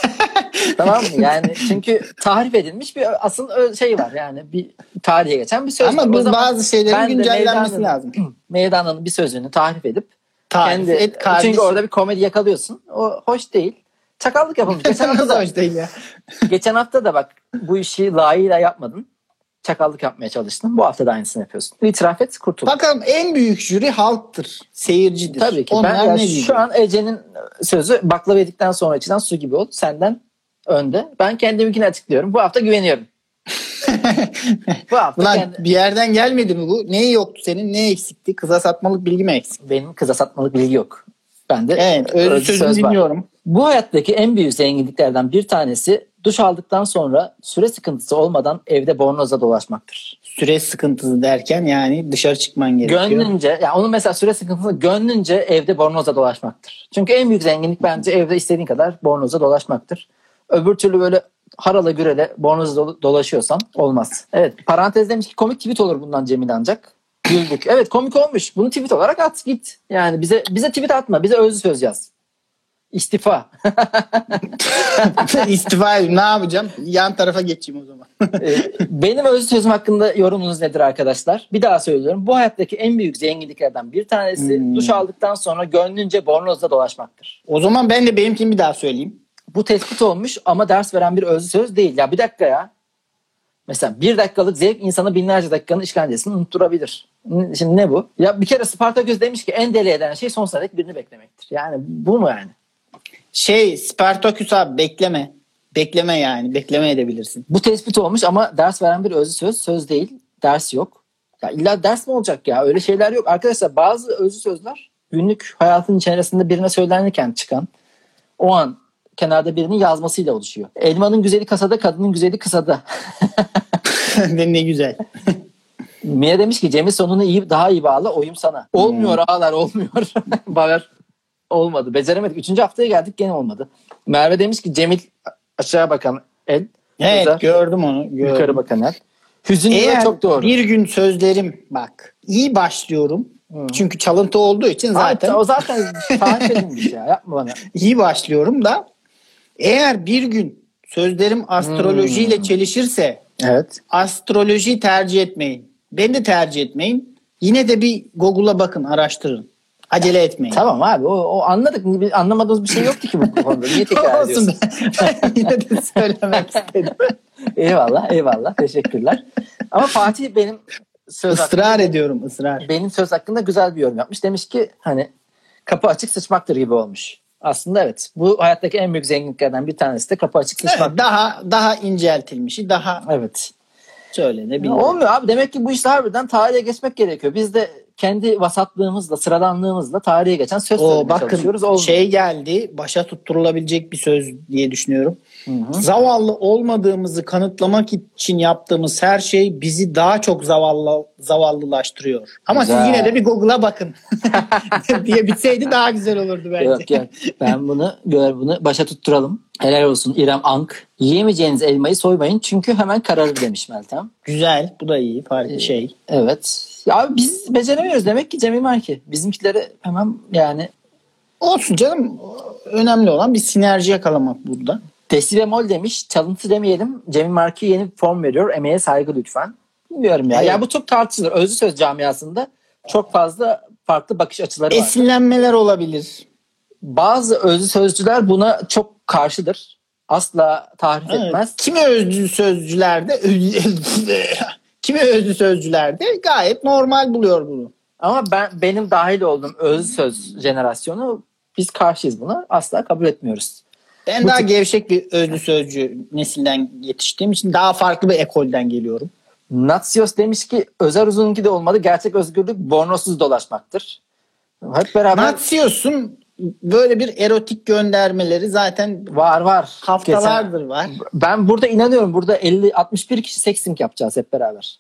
tamam mı? Yani çünkü tahrif edilmiş bir asıl şey var yani bir tarihe geçen bir söz. Ama bu bazı şeylerin güncellenmesi lazım. Meydana'nın bir sözünü tahrif edip Tarif kendi, et kardeşim. çünkü orada bir komedi yakalıyorsun. O hoş değil. Çakallık yapılmış. Geçen hafta da, hoş değil ya. geçen hafta da bak bu işi layığıyla yapmadın. Çakallık yapmaya çalıştın. Bu hafta da aynısını yapıyorsun. İtiraf et kurtul. Bakalım en büyük jüri halktır. Seyircidir. Tabii ki. Onlar ben ya ne diyecek? şu an Ece'nin sözü baklava yedikten sonra içilen su gibi ol. Senden önde. Ben kendiminkini açıklıyorum. Bu hafta güveniyorum. bu hafta Ulan kendi- bir yerden gelmedi mi bu? Neyi yoktu senin? Ne eksikti? Kıza satmalık bilgi mi eksik? benim kıza satmalık bilgi yok. Ben de Evet. Özlü sözünü söz var. dinliyorum. Bu hayattaki en büyük zenginliklerden bir tanesi duş aldıktan sonra süre sıkıntısı olmadan evde bornoza dolaşmaktır. Süre sıkıntısı derken yani dışarı çıkman gerekiyor. Gönlünce, yani onun mesela süre sıkıntısı gönlünce evde bornoza dolaşmaktır. Çünkü en büyük zenginlik bence evde istediğin kadar bornoza dolaşmaktır. Öbür türlü böyle harala gürele bornoza dolaşıyorsan olmaz. Evet parantez demiş ki komik tweet olur bundan Cemil ancak. Güldük. Evet komik olmuş. Bunu tweet olarak at git. Yani bize bize tweet atma. Bize özlü söz yaz. İstifa. İstifa. Ne yapacağım? Yan tarafa geçeyim o zaman. Ee, Benim özlü sözüm hakkında yorumunuz nedir arkadaşlar? Bir daha söylüyorum. Bu hayattaki en büyük zenginliklerden bir tanesi Hmm. duş aldıktan sonra gönlünce bornozda dolaşmaktır. O zaman ben de benimkini bir daha söyleyeyim. Bu tespit olmuş ama ders veren bir özlü söz değil. Ya bir dakika ya. Mesela bir dakikalık zevk insana binlerce dakikanın işkencesini unutturabilir. Şimdi ne bu? Ya bir kere Spartaküs demiş ki en deli eden şey sonsuza dek birini beklemektir. Yani bu mu yani? Şey Spartaküs abi bekleme. Bekleme yani. Bekleme edebilirsin. Bu tespit olmuş ama ders veren bir özlü söz. Söz değil. Ders yok. Ya illa ders mi olacak ya? Öyle şeyler yok. Arkadaşlar bazı özlü sözler günlük hayatın içerisinde birine söylenirken çıkan o an kenarda birinin yazmasıyla oluşuyor. Elmanın güzeli kasada, kadının güzeli kısada. ne güzel. Mine demiş ki Cemil sonunu iyi daha iyi bağla oyum sana. Olmuyor ağlar olmuyor. Baver olmadı. Beceremedik. Üçüncü haftaya geldik gene olmadı. Merve demiş ki Cemil aşağı bakan el. Evet Güzel. gördüm onu. Gördüm. Yukarı bakan el. Hüzünlü Eğer çok doğru. bir gün sözlerim bak iyi başlıyorum. Çünkü çalıntı olduğu için zaten Zaten. O zaten tarif edilmiş ya. Yapma bana. iyi başlıyorum da eğer bir gün sözlerim astrolojiyle Hmm. çelişirse Evet. astroloji tercih etmeyin. Beni de tercih etmeyin. Yine de bir Google'a bakın, araştırın. Acele etmeyin. Tamam abi o, o anladık. Anlamadığımız bir şey yoktu ki bu konuda. Niye tekrar Olsun. ediyorsun? Ben yine de söylemek istedim. eyvallah eyvallah. Teşekkürler. Ama Fatih benim söz hakkında, Israr ediyorum, ısrar. benim söz hakkında güzel bir yorum yapmış. Demiş ki hani kapı açık sıçmaktır gibi olmuş. Aslında evet. Bu hayattaki en büyük zenginliklerden bir tanesi de kapı açık sıçmak. Evet, daha daha inceltilmişi, daha Evet. söylenebilir. Olmuyor abi. Demek ki bu işte harbiden tarihe geçmek gerekiyor. Biz de kendi vasatlığımızla, sıradanlığımızla tarihe geçen söz O söylemeye bakın çalışıyoruz. Olmuyor. şey geldi, başa tutturulabilecek bir söz diye düşünüyorum. Hı hı. Zavallı olmadığımızı kanıtlamak için yaptığımız her şey bizi daha çok zavallı zavallılaştırıyor. Ama Güzel. siz yine de bir Google'a bakın diye bitseydi daha güzel olurdu bence. Yok yok. Ben bunu gör bunu başa tutturalım. Helal olsun İrem Ank. Yiyemeyeceğiniz elmayı soymayın çünkü hemen kararır demiş Meltem. Güzel, bu da iyi Ee, farklı şey. Evet. Ya biz beceremiyoruz demek ki Cemil Marki. Bizimkileri hemen yani Olsun canım. Önemli olan bir sinerji yakalamak burada. desibemol demiş. Çalıntı demeyelim. Cemil Marki yeni form veriyor. Emeğe saygı lütfen. Bilmiyorum ya. Evet. Ya bu çok tartışılır. Özlü söz camiasında çok fazla farklı bakış açıları var. Esinlenmeler olabilir. Bazı özlü sözcüler buna çok karşıdır. Asla tahrif Evet. etmez. Kimi özlü sözcülerde kimi özlü sözcülerde gayet normal buluyor bunu. Ama ben benim dahil olduğum özlü söz jenerasyonu biz karşıyız buna. Asla kabul etmiyoruz. Ben Bu daha tip- gevşek bir özlü sözcü nesilden yetiştiğim için daha farklı bir ekolden geliyorum. Natsios demiş ki özel uzununki de olmadı. Gerçek özgürlük bornosuz dolaşmaktır. Hep beraber Natsios'un böyle bir erotik göndermeleri zaten var var. haftalardır var. Ben burada inanıyorum. Burada 50 61 kişi sexting yapacağız hep beraber.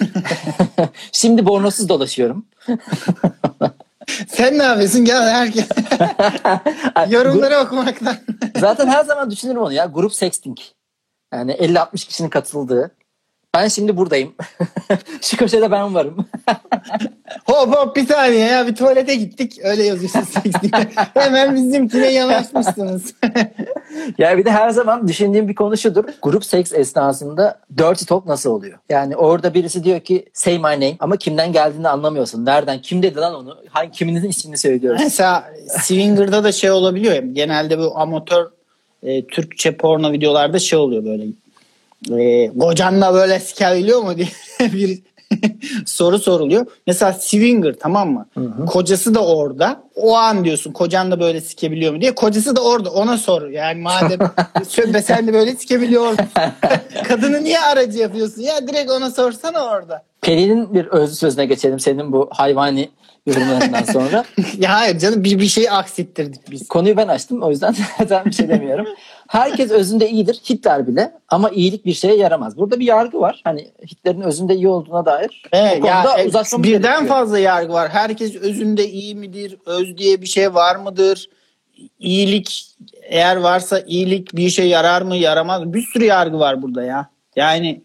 Şimdi bornosuz dolaşıyorum. Sen ne yapıyorsun? Gel herkes yorumları okumaktan. Zaten her zaman düşünürüm onu ya. Grup sexting. Yani 50-60 kişinin katıldığı. Ben şimdi buradayım. Şu köşede ben varım. hop hop bir saniye ya bir tuvalete gittik. Öyle yazıyorsunuz. Hemen bizimkine yanaşmışsınız. ya bir de her zaman düşündüğüm bir konu şudur. Grup seks esnasında dirty talk nasıl oluyor? Yani orada birisi diyor ki say my name ama kimden geldiğini anlamıyorsun. Nereden? Kim dedi lan onu? Hangi kiminin ismini söylüyoruz? Mesela Swinger'da da şey olabiliyor. Genelde bu amatör e, Türkçe porno videolarda şey oluyor böyle. E, kocanla böyle sikebiliyor mu diye bir soru soruluyor. Mesela Swinger tamam mı? Kocası da orada. O an diyorsun kocanla böyle sikebiliyor mu diye. Kocası da orada ona sor. Yani madem söyle sen de böyle sikebiliyor? Kadını niye aracı yapıyorsun? Ya direkt ona sorsana orada. Pelin'in bir özlü sözüne geçelim senin bu hayvani yorumlarından sonra. Ya hayır canım bir, bir şey aksittirdik biz. Konuyu ben açtım o yüzden zaten bir şey demiyorum. Herkes özünde iyidir. Hitler bile ama iyilik bir şeye yaramaz. Burada bir yargı var. Hani Hitler'in özünde iyi olduğuna dair. Evet, ya, e, birden gerekiyor. fazla yargı var. Herkes özünde iyi midir? Öz diye bir şey var mıdır? İyilik eğer varsa iyilik bir işe yarar mı yaramaz mı? Bir sürü yargı var burada ya. Yani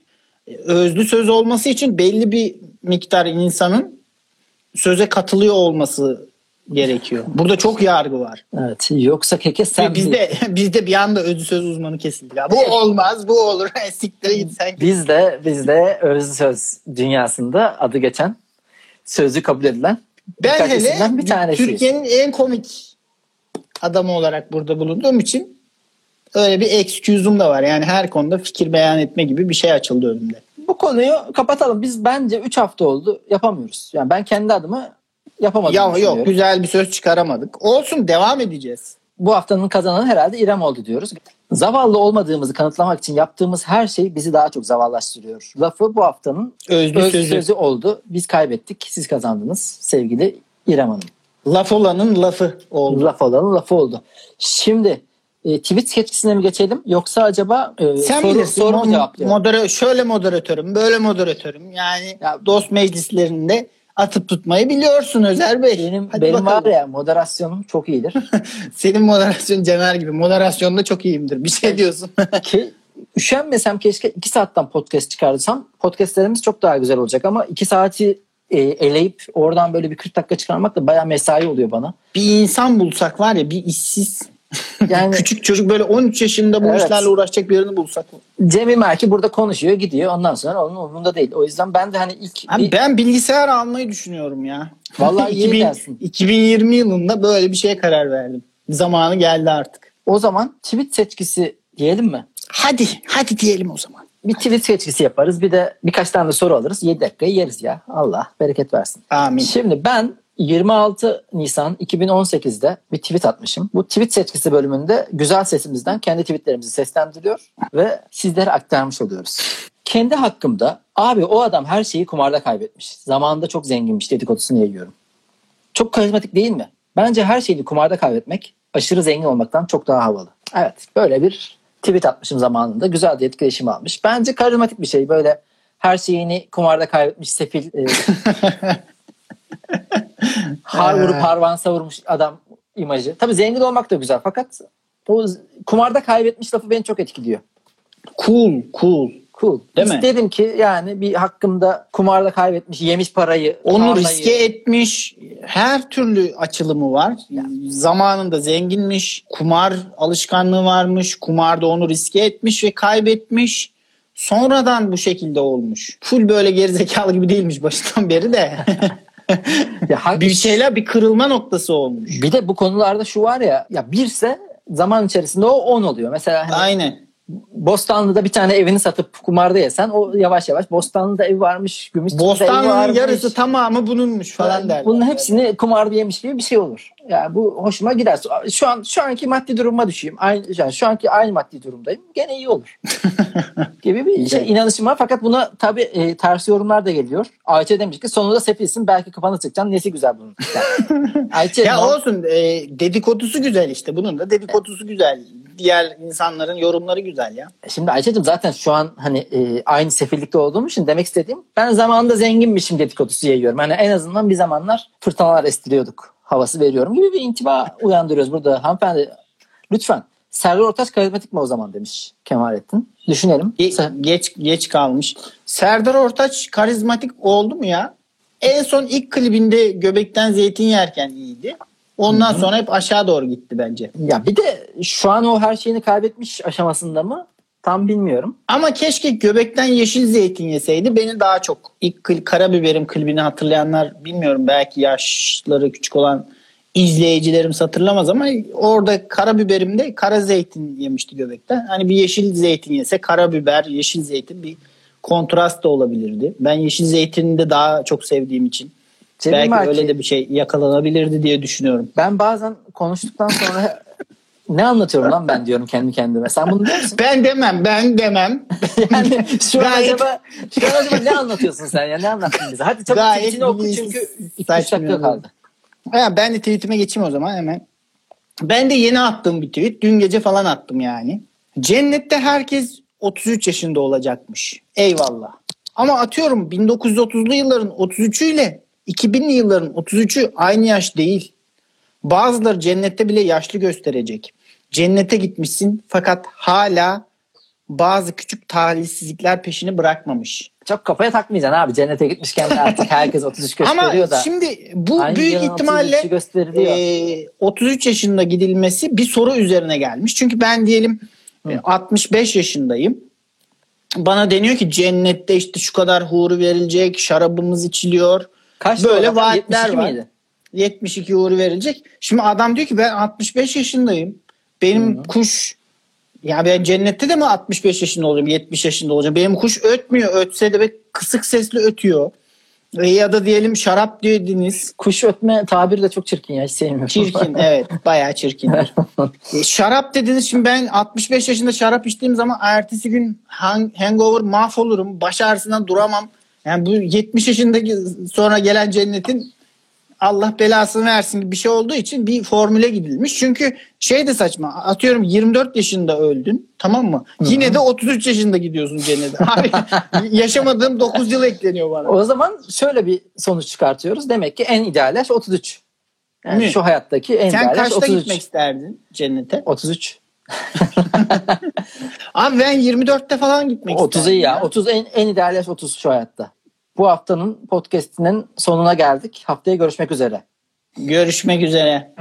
e, özlü söz olması için belli bir miktar insanın söze katılıyor olması gerekiyor. Burada çok yargı var. Evet. Yoksa keke sen Ve bizde bizde bir anda özü söz uzmanı kesildi. Ya. Bu olmaz, bu olur. Siktir git sen. Biz de biz de öz söz dünyasında adı geçen sözü kabul edilen Ben hele bir tanesiyiz. Türkiye'nin en komik adamı olarak burada bulunduğum için öyle bir excuse'um da var. Yani her konuda fikir beyan etme gibi bir şey açıldı önümde. Bu konuyu kapatalım. Biz bence 3 hafta oldu yapamıyoruz. Yani ben kendi adıma yapamadım. Ya yok güzel bir söz çıkaramadık. Olsun devam edeceğiz. Bu haftanın kazananı herhalde İrem oldu diyoruz. Zavallı olmadığımızı kanıtlamak için yaptığımız her şey bizi daha çok zavallaştırıyor. Lafı bu haftanın Özlü öz sözü. sözü oldu. Biz kaybettik, siz kazandınız sevgili İrem Hanım. Laf olanın lafı oldu. Laf olanın lafı oldu. Şimdi e, tweet sketçisine mi geçelim yoksa acaba e, Sen soru, bilirsin. soru mu cevaplayalım? modera- şöyle moderatörüm, böyle moderatörüm. Yani Ya- dost meclislerinde atıp tutmayı biliyorsun Özer Bey. Benim, Hadi benim bakalım. var ya moderasyonum çok iyidir. Senin moderasyon Cener gibi. Moderasyonda çok iyiyimdir. Bir şey diyorsun. Ki üşenmesem keşke 2 saatten podcast çıkardırsam podcastlerimiz çok daha güzel olacak ama 2 saati e, eleyip oradan böyle bir 40 dakika çıkarmak da bayağı mesai oluyor bana. bir insan bulsak var ya bir işsiz. Yani Küçük çocuk böyle 13 yaşında bu Evet. işlerle uğraşacak birini bulsak. Cem İmerki burada konuşuyor gidiyor ondan sonra onun umurunda değil. O yüzden ben de hani ilk Abi ben bilgisayar almayı düşünüyorum ya. Vallahi iyi 2000 dersin. 2020 yılında böyle bir şeye karar verdim. Zamanı geldi artık. o zaman tweet seçkisi diyelim mi? Hadi, hadi diyelim o zaman. Bir tweet seçkisi yaparız bir de birkaç tane de soru alırız 7 dakikayı yeriz ya Allah bereket versin. Amin. Şimdi ben 26 Nisan 2018'de bir tweet atmışım. Bu tweet seçkisi bölümünde güzel sesimizden kendi tweetlerimizi seslendiriyor ve sizlere aktarmış oluyoruz. Kendi hakkımda abi o adam her şeyi kumarda kaybetmiş. Zamanında çok zenginmiş dedikodusunu yayıyorum. Çok karizmatik değil mi? Bence her şeyi kumarda kaybetmek aşırı zengin olmaktan çok daha havalı. Evet böyle bir tweet atmışım zamanında. Güzel de etkileşim almış. Bence karizmatik bir şey böyle her şeyini kumarda kaybetmiş sefil e, har vurup harvan savurmuş adam imajı. Tabii zengin olmak da güzel fakat o kumarda kaybetmiş lafı beni çok etkiliyor. Cool, cool. Cool. Değil mi? İstedim ki yani bir hakkımda kumarda kaybetmiş, yemiş parayı, Onu tarlayı. riske etmiş. Her türlü açılımı var. Zamanında zenginmiş. Kumar alışkanlığı varmış. Kumarda onu riske etmiş ve kaybetmiş. Sonradan bu şekilde olmuş. Full böyle gerizekalı gibi değilmiş başından beri de. Ya bir şeyler bir kırılma noktası olmuş. Bir de bu konularda şu var ya, ya birse zaman içerisinde o 10 oluyor. Mesela hani Aynen. Bostanlı'da bir tane evini satıp kumarda yesen o yavaş yavaş Bostanlı'da ev varmış, Gümüşhane'de ev Bostanlı'nın varmış. yarısı tamamı bununmuş falan derler. Bunun hepsini kumarda yemiş gibi bir şey olur. Yani bu hoşuma gider. Şu an şu anki maddi duruma düşeyim. Aynı, yani şu anki aynı maddi durumdayım. Gene iyi olur. gibi bir şey, inanışım var. Fakat buna tabii e, ters yorumlar da geliyor. Ayça demiş ki sonunda sefilsin belki kafanı sıkacaksın. Nesi güzel bunun. Yani, Ayça Ya olsun e, dedikodusu güzel işte. Bunun da dedikodusu güzel. Diğer insanların yorumları güzel ya. Şimdi Ayça'cığım zaten şu an hani e, aynı sefillikte olduğum için demek istediğim ben zamanında zenginmişim dedikodusu yayıyorum. Hani en azından bir zamanlar fırtınalar estiriyorduk havası veriyorum gibi bir intiba uyandırıyoruz burada. Hanımefendi lütfen Serdar Ortaç karizmatik mi o zaman demiş Kemalettin. Düşünelim. Ge- geç geç kalmış. Serdar Ortaç karizmatik oldu mu ya? En son ilk klibinde göbekten zeytin yerken iyiydi. Ondan sonra hep aşağı doğru gitti bence. Ya bir de şu an o her şeyini kaybetmiş aşamasında mı? Tam bilmiyorum. Ama keşke göbekten yeşil zeytin yeseydi beni daha çok. İlk klip, Karabiberim klibini hatırlayanlar bilmiyorum belki yaşları küçük olan izleyicilerimiz hatırlamaz ama orada karabiberimde kara zeytin yemişti göbekten. Hani bir yeşil zeytin yese karabiber, yeşil zeytin bir kontrast da olabilirdi. Ben yeşil zeytini de daha çok sevdiğim için Cem belki İmerki, öyle de bir şey yakalanabilirdi diye düşünüyorum. Ben bazen konuştuktan sonra ne anlatıyorum lan ben diyorum kendi kendime. Sen bunu diyor musun? Ben demem, ben demem. Yani şu an Gayet- acaba şu an acaba ne anlatıyorsun sen ya? Ne anlattın bize? Hadi çabuk tweetini oku çünkü 2-3 saçmıyorum. dakika kaldı. Ha, ben de tweetime geçeyim o zaman hemen. Ben de yeni attığım bir tweet. Dün gece falan attım yani. Cennette herkes 33 yaşında olacakmış. Eyvallah. Ama atıyorum 1930'lu yılların 33'ü ile 2000'li yılların 33'ü aynı yaş değil. Bazıları cennette bile yaşlı gösterecek. Cennete gitmişsin fakat hala bazı küçük talihsizlikler peşini bırakmamış. Çok kafaya takmayacaksın abi. Cennete gitmişken artık herkes 33 gösteriyor Ama da. şimdi bu Hangi büyük ihtimalle 33'ü gösteriliyor? e, 33 yaşında gidilmesi bir soru üzerine gelmiş. Çünkü ben diyelim e, 65 yaşındayım. Bana deniyor ki cennette işte şu kadar huri verilecek, şarabımız içiliyor. Kaç böyle vaatler 72 var. miydi? 72 huri verilecek. Şimdi adam diyor ki ben 65 yaşındayım. Benim kuş ya ben cennette de mi 65 yaşında olacağım, 70 yaşında olacağım? Benim kuş ötmüyor. Ötse de kısık sesli ötüyor. E, ya da diyelim şarap dediniz. Kuş ötme tabiri de çok çirkin ya. Hiç sevmiyorum. Çirkin evet bayağı çirkindir. E, şarap dediniz şimdi ben 65 yaşında şarap içtiğim zaman ertesi gün hang- hangover mahvolurum. Baş ağrısından duramam. Yani bu 70 yaşındaki sonra gelen cennetin Allah belasını versin bir şey olduğu için bir formüle gidilmiş. Çünkü şey de saçma. Atıyorum 24 yaşında öldün. Tamam mı? Yine de 33 yaşında gidiyorsun cennete. Abi yaşamadığım 9 yıl ekleniyor bana. O zaman şöyle bir sonuç çıkartıyoruz. Demek ki en ideal yaş 33. Yani şu hayattaki en Sen ideal yaş kaçta 33. gitmek isterdin cennete? 33. Abi ben 24'te falan gitmek 30 isterdim. iyi ya. 30 en, en ideal yaş 30 şu hayatta. Bu haftanın podcast'inin sonuna geldik. Haftaya görüşmek üzere. Görüşmek üzere.